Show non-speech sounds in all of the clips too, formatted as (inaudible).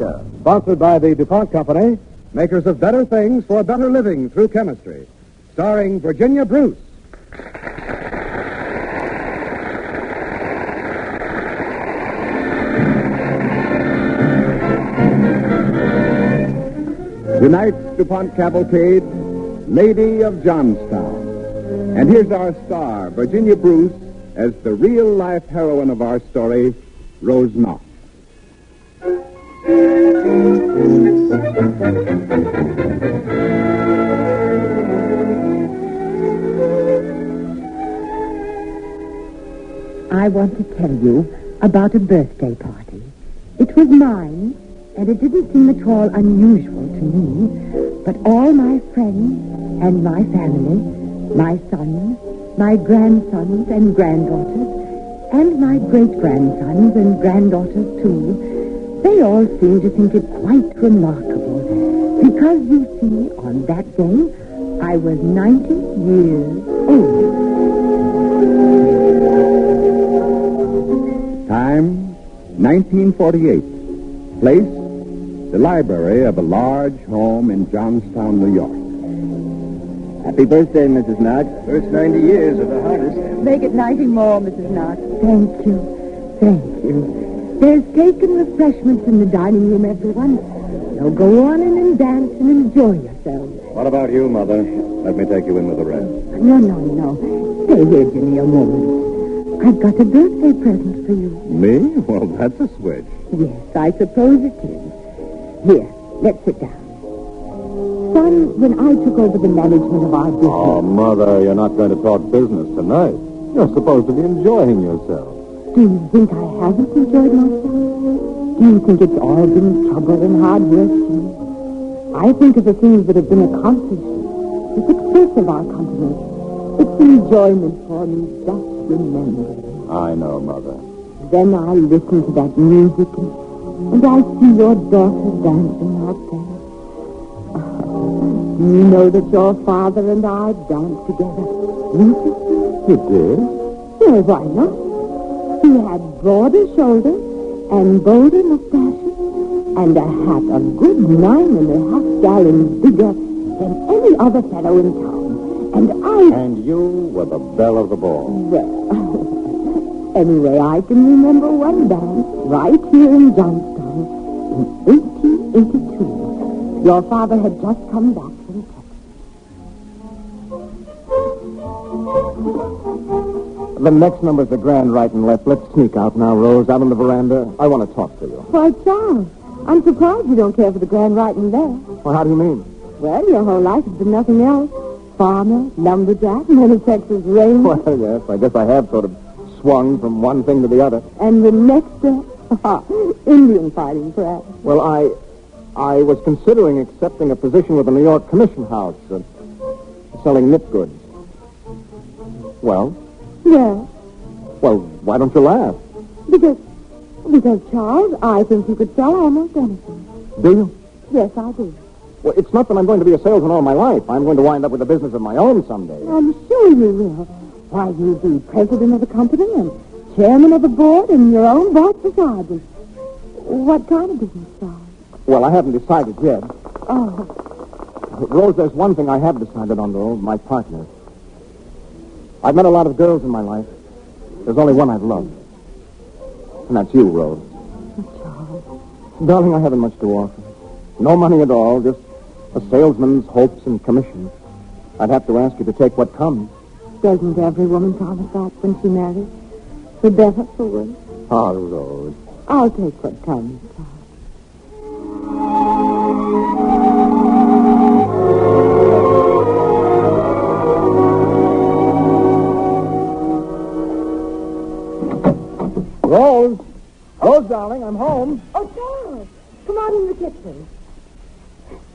Sponsored by the DuPont Company, makers of better things for a better living through chemistry. Starring Virginia Bruce. Tonight's DuPont Cavalcade, Lady of Johnstown. And here's our star, Virginia Bruce, as the real life heroine of our story, Rose Knox. Want to tell you about a birthday party. It was mine, and it didn't seem at all unusual to me. But all my friends and my family, my sons, my grandsons and granddaughters, and my great-grandsons and granddaughters, too, they all seem to think it quite remarkable. Because, you see, on that day, I was 90 years old. Time, 1948. Place, the library of a large home in Johnstown, New York. Happy birthday, Mrs. Knox. First 90 years of the hardest. Make it 90 more, Mrs. Knox. Thank you. Thank you. There's cake and refreshments in the dining room, everyone. So go on in and dance and enjoy yourselves. What about you, Mother? Let me take you in with the rest. No, no, no. Stay here, Jimmy, a moment. I've got a birthday present for you. Me? Well, that's a switch. Yes, I suppose it is. Here, let's sit down. Son, when I took over the management of our business... Oh, Mother, you're not going to talk business tonight. You're supposed to be enjoying yourself. Do you think I haven't enjoyed myself? Do you think it's all been trouble and hard work, Jimmy? I think of the things that have been accomplished, the success of our company. It's the enjoyment for me just remembering. I know, Mother. Then I listen to that music and, and I see your daughter dancing out there. Oh, you know that your father and I danced together? You did? Well, why not? He had broader shoulders and bolder mustaches and a hat a good nine and a half gallons bigger than any other fellow in town. And I... And you were the belle of the ball. Well, (laughs) anyway, I can remember one dance right here in Johnstown in 1882. Your father had just come back from Texas. The next number's the grand right and left. Let's sneak out now, Rose, out on the veranda. I want to talk to you. Why, Charles, I'm surprised you don't care for the grand right and left. Well, how do you mean? Well, your whole life has been nothing else. Farmer, lumberjack, and then a Texas Ranger. Well, yes, I guess I have sort of swung from one thing to the other. And the next step, (laughs) Indian fighting, perhaps. Well, I I was considering accepting a position with the New York Commission House, uh, selling knit goods. Well, Well, well, why don't you laugh? because, because, Charles, I think you could sell almost anything. Do you? Yes, I do. Well, it's not that I'm going to be a salesman all my life. I'm going to wind up with a business of my own someday. I'm sure you will. Why, you'll be president of the company and chairman of the board and your own boss besides. What kind of business, Charles? Well, I haven't decided yet. Oh, Rose, there's one thing I have decided on, though, my partner. I've met a lot of girls in my life. There's only one I've loved. And that's you, Rose. Charles. Darling, I haven't much to offer. No money at all, just a salesman's hopes and commissions. I'd have to ask you to take what comes. Doesn't every woman promise that when she marries? For better, for worse? Ah, Rose. I'll take what comes, Tom. Rose! Rose, darling, I'm home. Oh, Charles, come on in the kitchen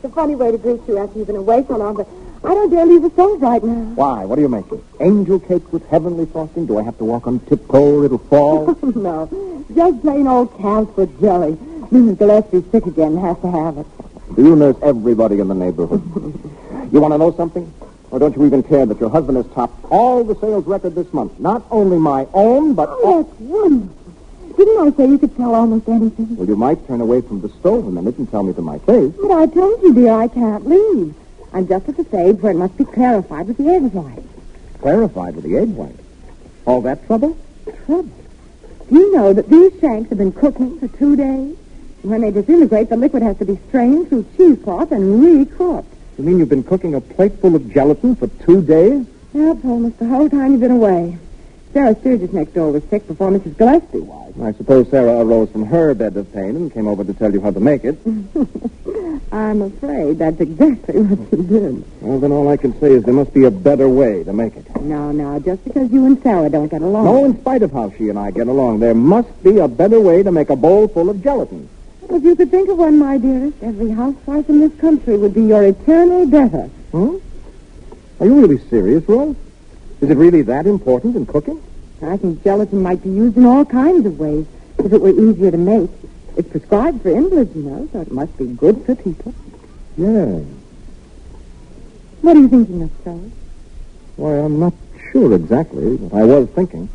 a funny way to greet you after you've been away so long, but I don't dare leave the stove right now. Why? What are you making? Angel cake with heavenly frosting? Do I have to walk on tiptoe or it'll fall? (laughs) no, just plain old foot jelly. Mm, Mrs. Gillespie's sick again and has to have it. Do you nurse everybody in the neighborhood? (laughs) you want to know something? Or don't you even care that your husband has topped all the sales record this month? Not only my own, but... Oh, that's wonderful. Didn't I say you could tell almost anything? Well, you might turn away from the stove a minute and tell me to my face. But I told you, dear, I can't leave. I'm just at the stage where it must be clarified with the egg white. Clarified with the egg white. All that trouble? Trouble. Do you know that these shanks have been cooking for two days? When they disintegrate, the liquid has to be strained through cheesecloth and recooked. You mean you've been cooking a plate full of gelatin for two days? Yep, almost the whole time you've been away. Sarah Sturgis next door was sick before Mrs. Gillespie was. I suppose Sarah arose from her bed of pain and came over to tell you how to make it. (laughs) I'm afraid that's exactly what she did. Well, then all I can say is there must be a better way to make it. No, no, just because you and Sarah don't get along. No, in spite of how she and I get along, there must be a better way to make a bowl full of gelatin. If you could think of one, my dearest, every housewife in this country would be your eternal debtor. Huh? Are you really serious, Rose? Is it really that important in cooking? I think gelatin might be used in all kinds of ways if it were easier to make. It's prescribed for invalids, you know, so it must be good for people. Yeah. What are you thinking of, Charles? Why, I'm not sure exactly what I was thinking.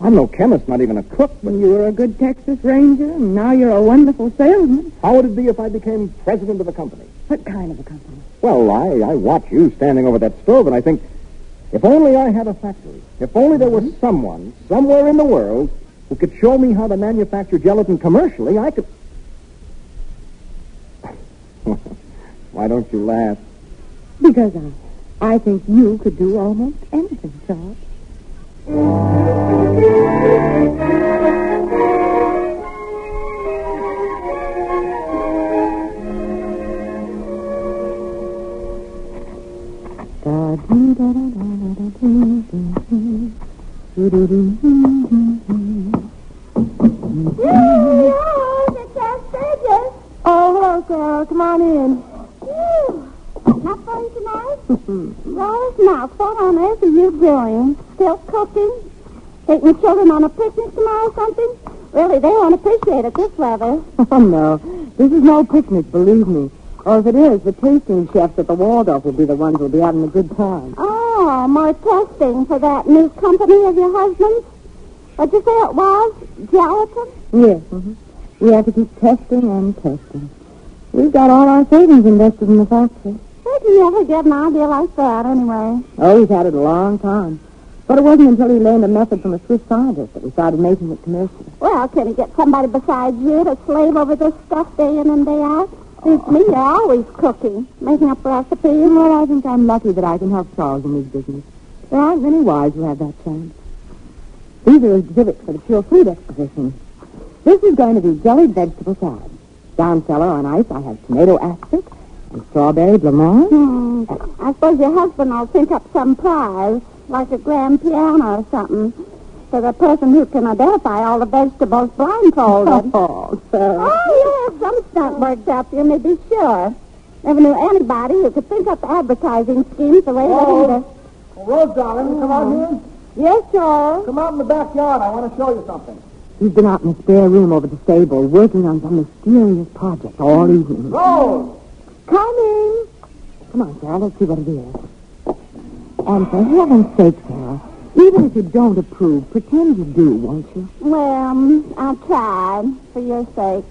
I'm no chemist, not even a cook, but You were a good Texas Ranger, and now you're a wonderful salesman. how would it be if I became president of a company? What kind of a company? Well, I, I watch you standing over that stove, and I think, if only I had a factory, if only there was mm-hmm. someone somewhere in the world who could show me how to manufacture gelatin commercially, I could. (laughs) Why don't you laugh? Because I, I think you could do almost anything, Charles. Oh, hello, Sarah. Come on in. Not fun tonight? Now, what on earth are you doing? Still cooking? Taking the children on a picnic tomorrow or something? Really, they won't appreciate it this weather. Oh, no. This is no picnic, believe me. Or if it is, the tasting chefs at the Waldorf will be the ones who'll be having a good time. Oh, more testing for that new company of your husband's? What'd you say it was? Gelatin? Yes. hmm We have to keep testing and testing. We've got all our savings invested in the factory. Where did you ever get an idea like that, anyway? Oh, he's had it a long time. But it wasn't until he learned a method from a Swiss scientist that we started making it commercial. Well, can he get somebody besides you to slave over this stuff day in and day out? To me you're always cooking, making up recipes. Well, I think I'm lucky that I can help Charles in his business. There aren't many wives who have that chance. These are exhibits for the Pure Food Exposition. This is going to be jellied vegetable salad. Down cellar on ice, I have tomato aspic and strawberry blancmange. Hmm. I suppose your husband will think up some prize, like a grand piano or something, for the person who can identify all the vegetables blindfolded. (laughs) Oh, Sarah. oh, you have some stunt worked up, you may be sure. Never knew anybody who could think up advertising schemes the way Oh. that he does. Rose, darling, come out here. Yes, Charles. Come out in the backyard. I want to show you something. He's been out in the spare room over the stable working on some mysterious project all evening. Rose! Coming. Come on, Sarah. Let's see what it is. And for heaven's sake, Sarah, even if you don't approve, pretend you do, won't you? Well, mm, I'll try, for your sake.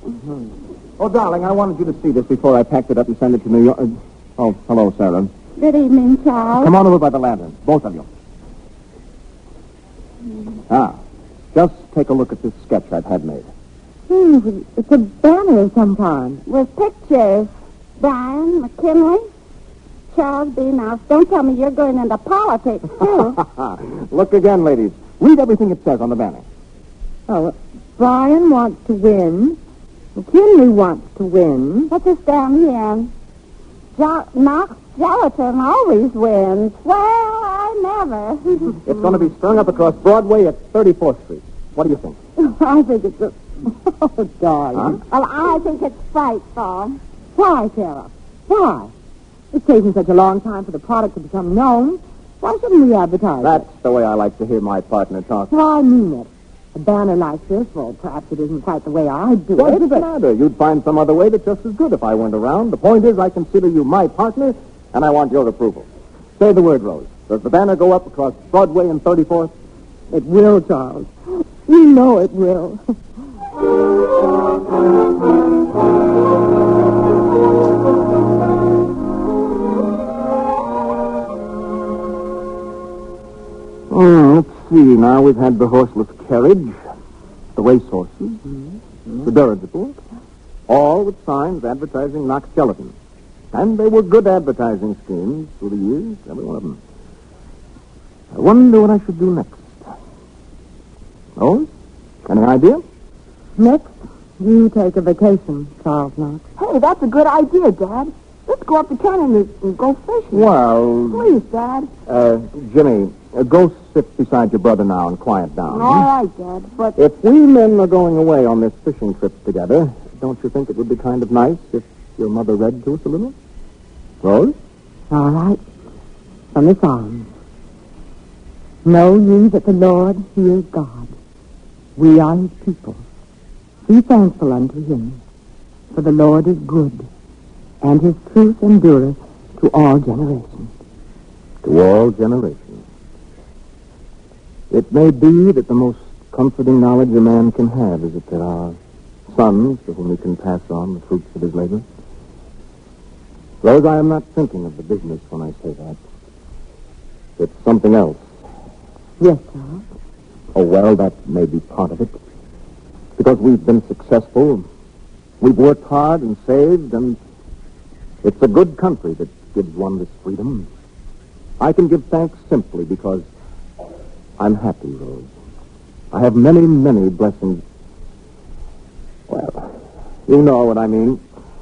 Oh, darling, I wanted you to see this before I packed it up and sent it to New York. Uh, oh, hello, Sarah. Good evening, Charles. Come on over by the lantern, both of you. Ah, just take a look at this sketch I've had made. Hmm, it's a banner of some kind. With pictures. Bryan, McKinley, Charles B. Now, don't tell me you're going into politics, (laughs) too. (laughs) look again, ladies. Read everything it says on the banner. Oh, Bryan wants to win. McKinley wants to win. What's this down here? Jo- Knox Gelatin always wins. Well, I never. (laughs) It's going to be strung up across Broadway at 34th Street. What do you think? I think it's a... Oh, darling. well, I think it's frightful. Why, Sarah? Why? It's taken such a long time for the product to become known. Why shouldn't we advertise it? That's the way I like to hear my partner talk. Well, I mean it. A banner like this, well, perhaps it isn't quite the way I'd do What it, does it matter? You'd find some other way that's just as good if I weren't around. The point is, I consider you my partner, and I want your approval. Say the word, Rose. Does the banner go up across Broadway and 34th? It will, Charles. You know it will. (laughs) Oh, let's see. Now we've had the horseless carriage, the racehorses, the dirigible, all with signs advertising Knox Gelatin. And they were good advertising schemes through the years, every one of them. I wonder what I should do next. Rose, any idea? Next, you take a vacation, Charles Knox. Hey, that's a good idea, Dad. Let's go up the canyon and, and go fishing. Well, Please, Dad. uh, Jimmy, uh, go sit beside your brother now and quiet down. All right, Dad. But If we men are going away on this fishing trip together, don't you think it would be kind of nice if your mother read to us a little? Rose? All right. From the Psalms. Know ye that the Lord, he is God. We are his people. Be thankful unto him. For the Lord is good, and his truth endureth to all generations. To all generations. It may be that the most comforting knowledge a man can have is that there are sons to whom he can pass on the fruits of his labor. Rose, I am not thinking of the business when I say that. It's something else. Yes, Charles. Oh, well, that may be part of it. Because we've been successful. We've worked hard and saved, and it's a good country that gives one this freedom. I can give thanks simply because I'm happy, Rose. I have many, many blessings. Well, you know what I mean.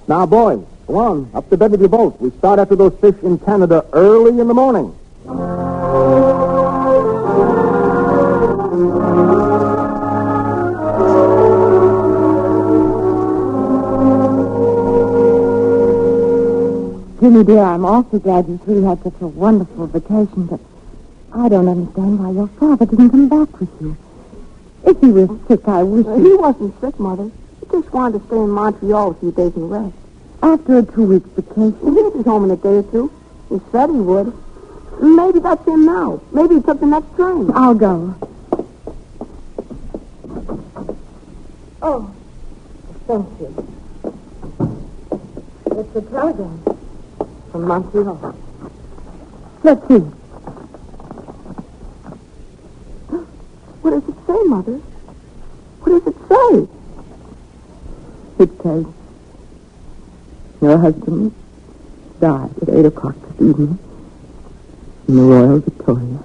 Now, boys, go on, up to bed with your boat. We start after those fish in Canada early in the morning. Jimmy, dear, I'm awfully glad you three had such a wonderful vacation, but I don't understand why your father didn't come back with you. If he was sick, I wish he wasn't sick, Mother. He just wanted to stay in Montreal a few days and rest. after a two-week vacation. He'll be home in a day or two. He said he would. Maybe that's him now. Maybe he took the next train. I'll go. Oh, Thank you. It's a telegram from Montreal. Let's see. What does it say, Mother? What does it say? It says, your husband died at 8 o'clock this evening in the Royal Victoria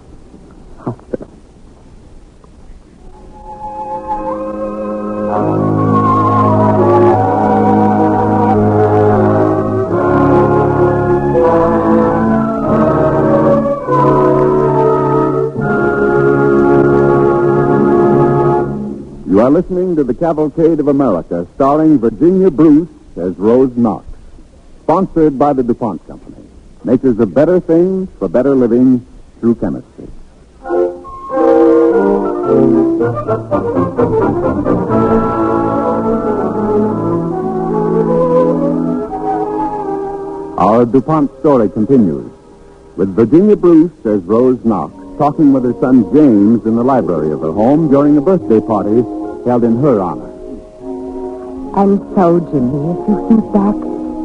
You are listening to the Cavalcade of America, starring Virginia Bruce as Rose Knox. Sponsored by the DuPont Company. Makers of better things for better living through chemistry. Our DuPont story continues with Virginia Bruce as Rose Knox talking with her son James in the library of her home during a birthday party held in her honor. And so, Jimmy, if you think back,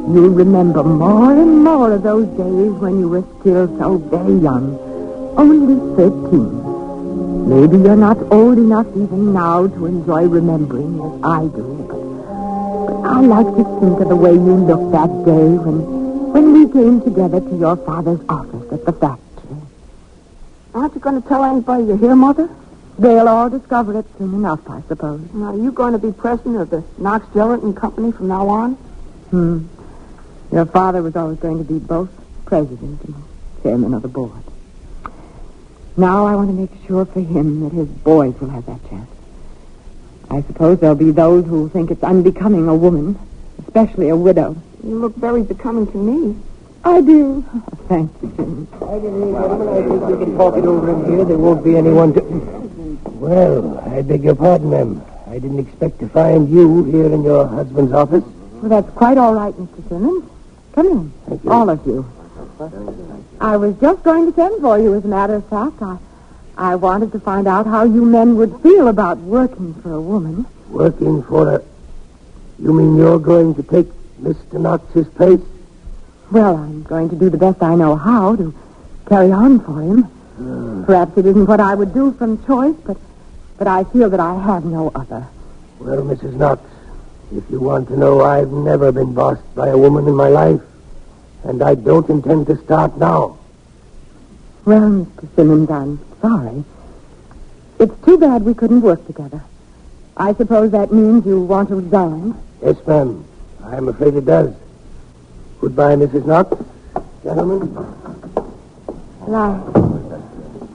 you'll remember more and more of those days when you were still so very young, only 13. Maybe you're not old enough even now to enjoy remembering as I do, but, but I like to think of the way you looked that day when, when we came together to your father's office at the factory. Aren't you going to tell anybody you're here, Mother? They'll all discover it soon enough, I suppose. Now, Are you going to be president of the Knox Gelatin Company from now on? Hmm. Your father was always going to be both president and chairman of the board. Now I want to make sure for him that his boys will have that chance. I suppose there'll be those who think it's unbecoming a woman, especially a widow, You look very becoming to me. I do. (laughs) Thank you, Jim. I didn't mean, gentlemen. I think we can talk it over in here. There won't be anyone to... Well, I beg your pardon, ma'am. I didn't expect to find you here in your husband's office. Well, that's quite all right, Mr. Simmons. Come in, all of you. I was just going to send for you, as a matter of fact. I, I wanted to find out how you men would feel about working for a woman. Working for a... You mean you're going to take Mr. Knox's place? Well, I'm going to do the best I know how to carry on for him. Perhaps it isn't what I would do from choice, but but I feel that I have no other. Well, Mrs. Knox, if you want to know, I've never been bossed by a woman in my life, and I don't intend to start now. Well, Mr. Simmons, I'm sorry. It's too bad we couldn't work together. I suppose that means you want to resign. Yes, ma'am. I'm afraid it does. Goodbye, Mrs. Knox. Gentlemen. Well,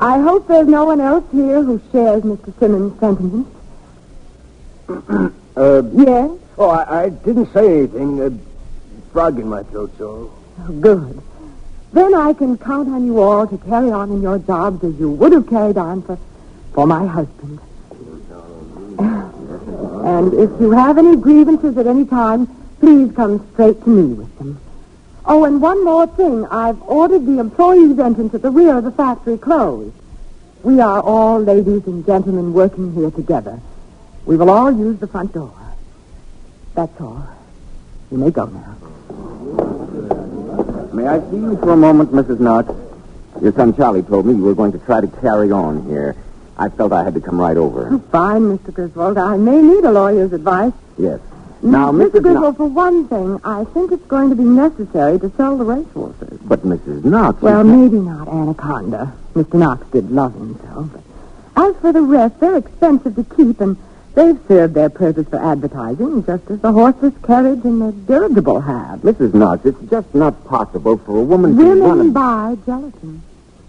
I, hope there's no one else here who shares Mr. Simmons' sentiments. (clears throat) Uh, Yes? oh, I, I didn't say anything. A frog in my throat, so... Oh, good. Then I can count on you all to carry on in your jobs as you would have carried on for, for my husband. (laughs) And if you have any grievances at any time, please come straight to me with them. Oh, and one more thing. I've ordered the employees' entrance at the rear of the factory closed. We are all ladies and gentlemen working here together. We will all use the front door. That's all. You may go now. May I see you for a moment, Mrs. Knox? Your son Charlie told me you were going to try to carry on here. I felt I had to come right over. Fine, Mr. Griswold. I may need a lawyer's advice. Yes. Now, Mr. Mrs. Griswold, Knox... for one thing, I think it's going to be necessary to sell the racehorses. But Mrs. Knox... Well, maybe not Anaconda. Mr. Knox did love him so. But as for the rest, they're expensive to keep, and they've served their purpose for advertising, just as the horseless carriage and the dirigible have. Mrs. Knox, it's just not possible for a woman to run Women a... buy gelatin.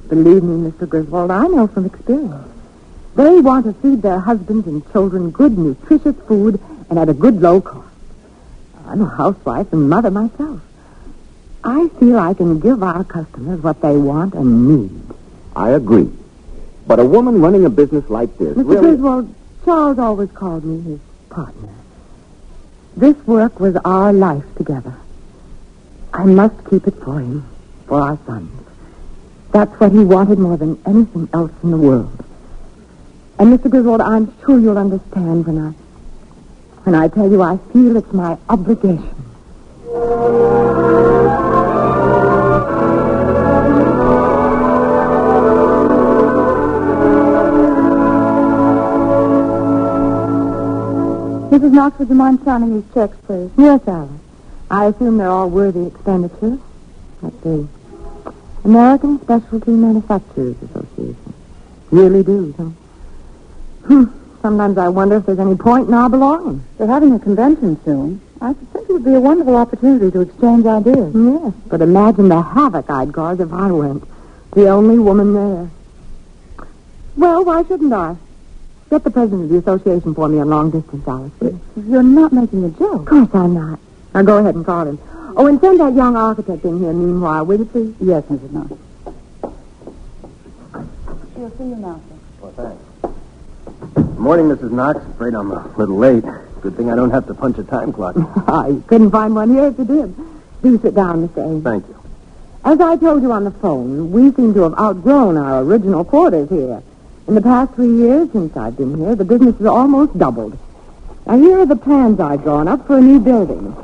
Believe me, Mr. Griswold, I know from experience. They want to feed their husbands and children good, nutritious food and at a good low cost. I'm a housewife and mother myself. I feel I can give our customers what they want and need. I agree. But a woman running a business like this Mr. really... Griswold, Charles always called me his partner. This work was our life together. I must keep it for him, for our sons. That's what he wanted more than anything else in the world. And Mr. Griswold, I'm sure you'll understand when I when I tell you I feel it's my obligation. Mrs. Knox, would you mind signing these checks, please? Yes, Alice. I assume they're all worthy expenditures. Let's see. American Specialty Manufacturers Association. Really do, huh? Hmm. Sometimes I wonder if there's any point in our belonging. They're having a convention soon. I should think it would be a wonderful opportunity to exchange ideas. Yes, but imagine the havoc I'd cause if I went. The only woman there. Well, why shouldn't I? Get the president of the association for me on long distance, Alice. You're not making a joke. Of course I'm not. Now go ahead and call him. Oh, and send that young architect in here meanwhile, will you please? Yes, Mrs. Knox. She'll see you now, sir. Morning, Mrs. Knox. Afraid I'm a little late. Good thing I don't have to punch a time clock. (laughs) you couldn't find one here if you did. Do sit down, Mr. Ames. Thank you. As I told you on the phone, we seem to have outgrown our original quarters here. In the past three years since I've been here, the business has almost doubled. Now, here are the plans I've drawn up for a new building.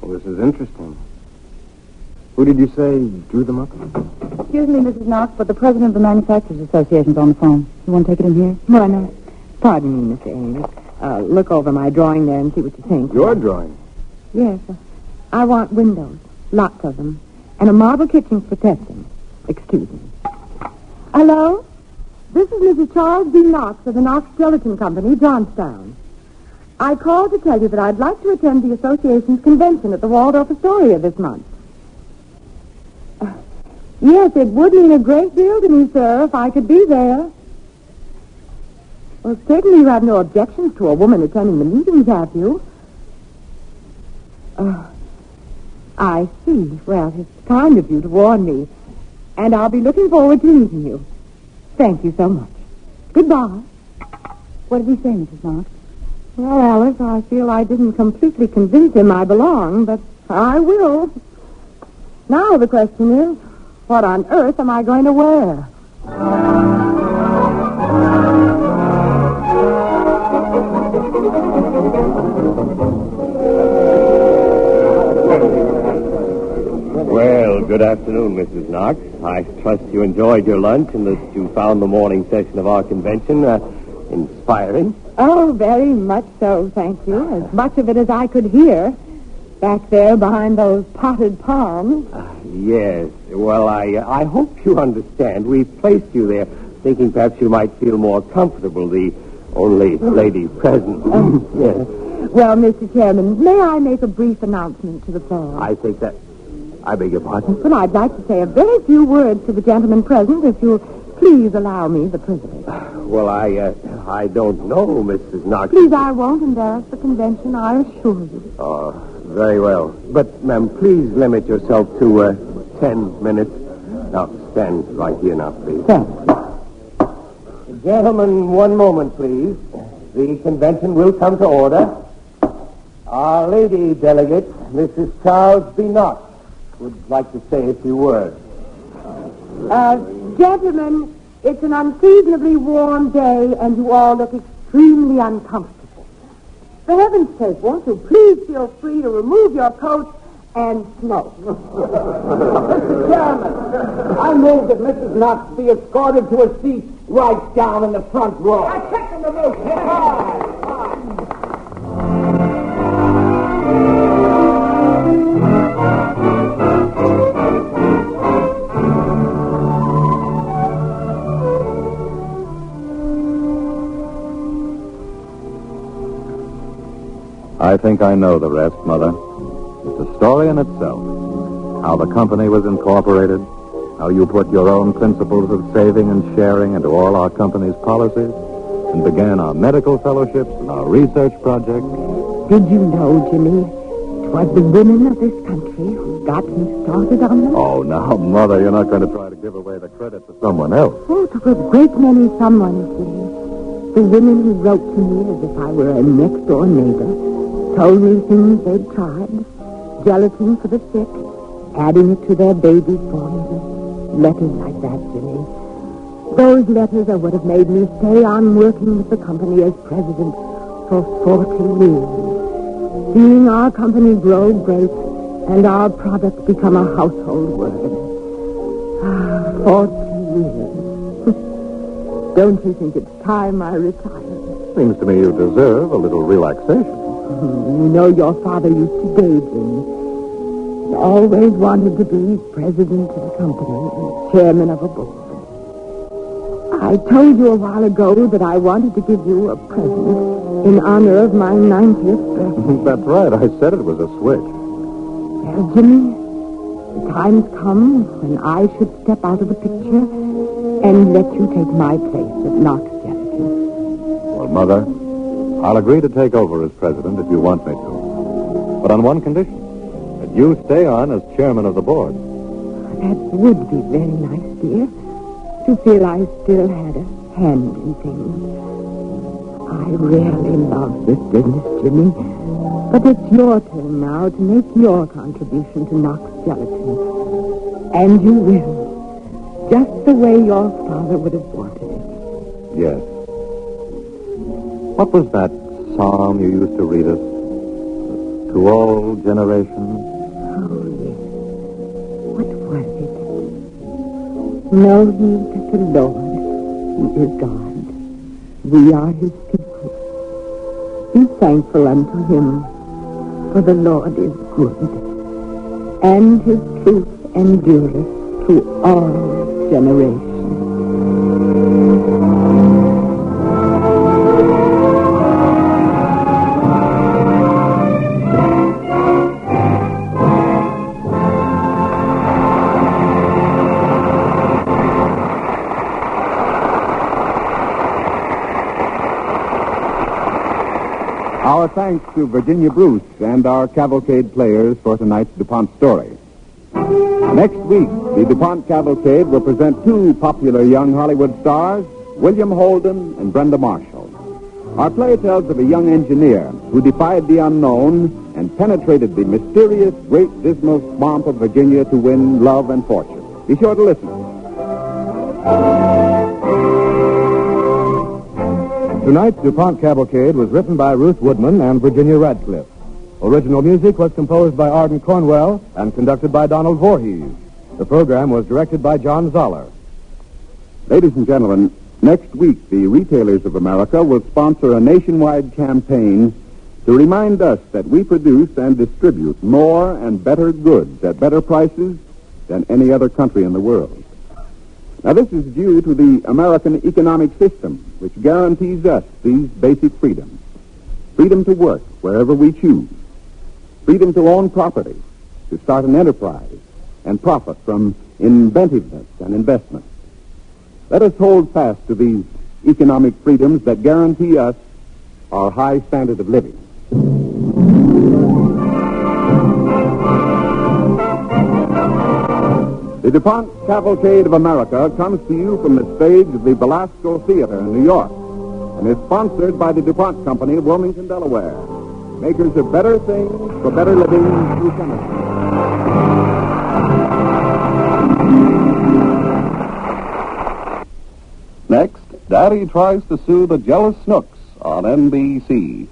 Well, this is interesting. Who did you say drew them up? Excuse me, Mrs. Knox, but the president of the Manufacturers Association's on the phone. You want to take it in here? Why not? Pardon me, Mr. Ames. Uh, look over my drawing there and see what you think. Your drawing. Yes. uh, I want windows, lots of them, and a marble kitchen for testing. Excuse me. Hello? This is Mrs. Charles B. Knox of the Knox Gelatin Company, Johnstown. I called to tell you that I'd like to attend the association's convention at the Waldorf Astoria this month. Yes, it would mean a great deal to me, sir, if I could be there. Well, certainly you have no objections to a woman attending the meetings, have you? Oh, I see. Well, it's kind of you to warn me. And I'll be looking forward to meeting you. Thank you so much. Goodbye. What did he say, Mrs. Knox? Well, Alice, I feel I didn't completely convince him I belong, but I will. Now the question is, what on earth am I going to wear? Well, good afternoon, Mrs. Knox. I trust you enjoyed your lunch and that you found the morning session of our convention uh, inspiring. Oh, very much so, thank you. As much of it as I could hear. Back there behind those potted palms. Uh, yes. Well, I I hope you understand. We placed you there thinking perhaps you might feel more comfortable, the only lady present. (laughs) yes. Well, Mr. Chairman, may I make a brief announcement to the floor? I think that... I beg your pardon? Well, I'd like to say a very few words to the gentleman present, if you'll please allow me the privilege. Well, I, uh, I don't know, Mrs. Knox. Please, I won't embarrass the convention, I assure you. Oh, very well. But, ma'am, please limit yourself to uh, ten minutes. Now, stand right here now, please. Thanks. Gentlemen, one moment, please. The convention will come to order. Our lady delegate, Mrs. Charles B. Knox, would like to say a few words. Uh, gentlemen, it's an unseasonably warm day, and you all look extremely uncomfortable. For heaven's sake, won't you please feel free to remove your coats and smoke? (laughs) Mr. Chairman, I move that Mrs. Knox be escorted to a seat right down in the front row. I second the motion. I think I know the rest, Mother. It's a story in itself. How the company was incorporated, how you put your own principles of saving and sharing into all our company's policies, and began our medical fellowships and our research projects. Did you know, Jimmy, it was the women of this country who got me started on them? Oh, now, Mother, you're not going to try to give away the credit to someone else. Oh, to a great many someones, Jimmy. The women who wrote to me as if I were a next-door neighbor told me things they'd tried. Gelatin for the sick, adding it to their baby formula. Letters like that, Jimmy. Those letters are what have made me stay on working with the company as president for 40 years. Seeing our company grow great and our product become a household word. Ah, 40 years. (laughs) Don't you think it's time I retired? Seems to me you deserve a little relaxation. You know your father used to daydream. He always wanted to be president of a company and chairman of a board. I told you a while ago that I wanted to give you a present in honor of my 90th birthday. (laughs) That's right. I said it was a switch. Well, Jimmy, the time's come when I should step out of the picture and let you take my place at Knox Gelatin. Well, Mother, I'll agree to take over as president if you want me to. But on one condition. That you stay on as chairman of the board. That would be very nice, dear, to feel I still had a hand in things. I really love this business, Jimmy. But it's your turn now to make your contribution to Knox Gelatin. And you will. Just the way your father would have wanted it. Yes. What was that psalm you used to read us? To all generations? Yes. What was it? Know ye that the Lord, is God. We are His people. Be thankful unto Him, for the Lord is good, and His truth endureth to all generations. Our thanks to Virginia Bruce and our cavalcade players for tonight's DuPont story. Next week, the DuPont Cavalcade will present two popular young Hollywood stars, William Holden and Brenda Marshall. Our play tells of a young engineer who defied the unknown and penetrated the mysterious great dismal swamp of Virginia to win love and fortune. Be sure to listen. Tonight's DuPont Cavalcade was written by Ruth Woodman and Virginia Radcliffe. Original music was composed by Ardon Cornwell and conducted by Donald Voorhees. The program was directed by John Zoller. Ladies and gentlemen, next week the retailers of America will sponsor a nationwide campaign to remind us that we produce and distribute more and better goods at better prices than any other country in the world. Now, this is due to the American economic system, which guarantees us these basic freedoms. Freedom to work wherever we choose. Freedom to own property, to start an enterprise, and profit from inventiveness and investment. Let us hold fast to these economic freedoms that guarantee us our high standard of living. The DuPont Cavalcade of America comes to you from the stage of the Belasco Theater in New York and is sponsored by the DuPont Company of Wilmington, Delaware, makers of better things for better living through chemistry. Next, Daddy tries to sue the jealous Snooks on NBC.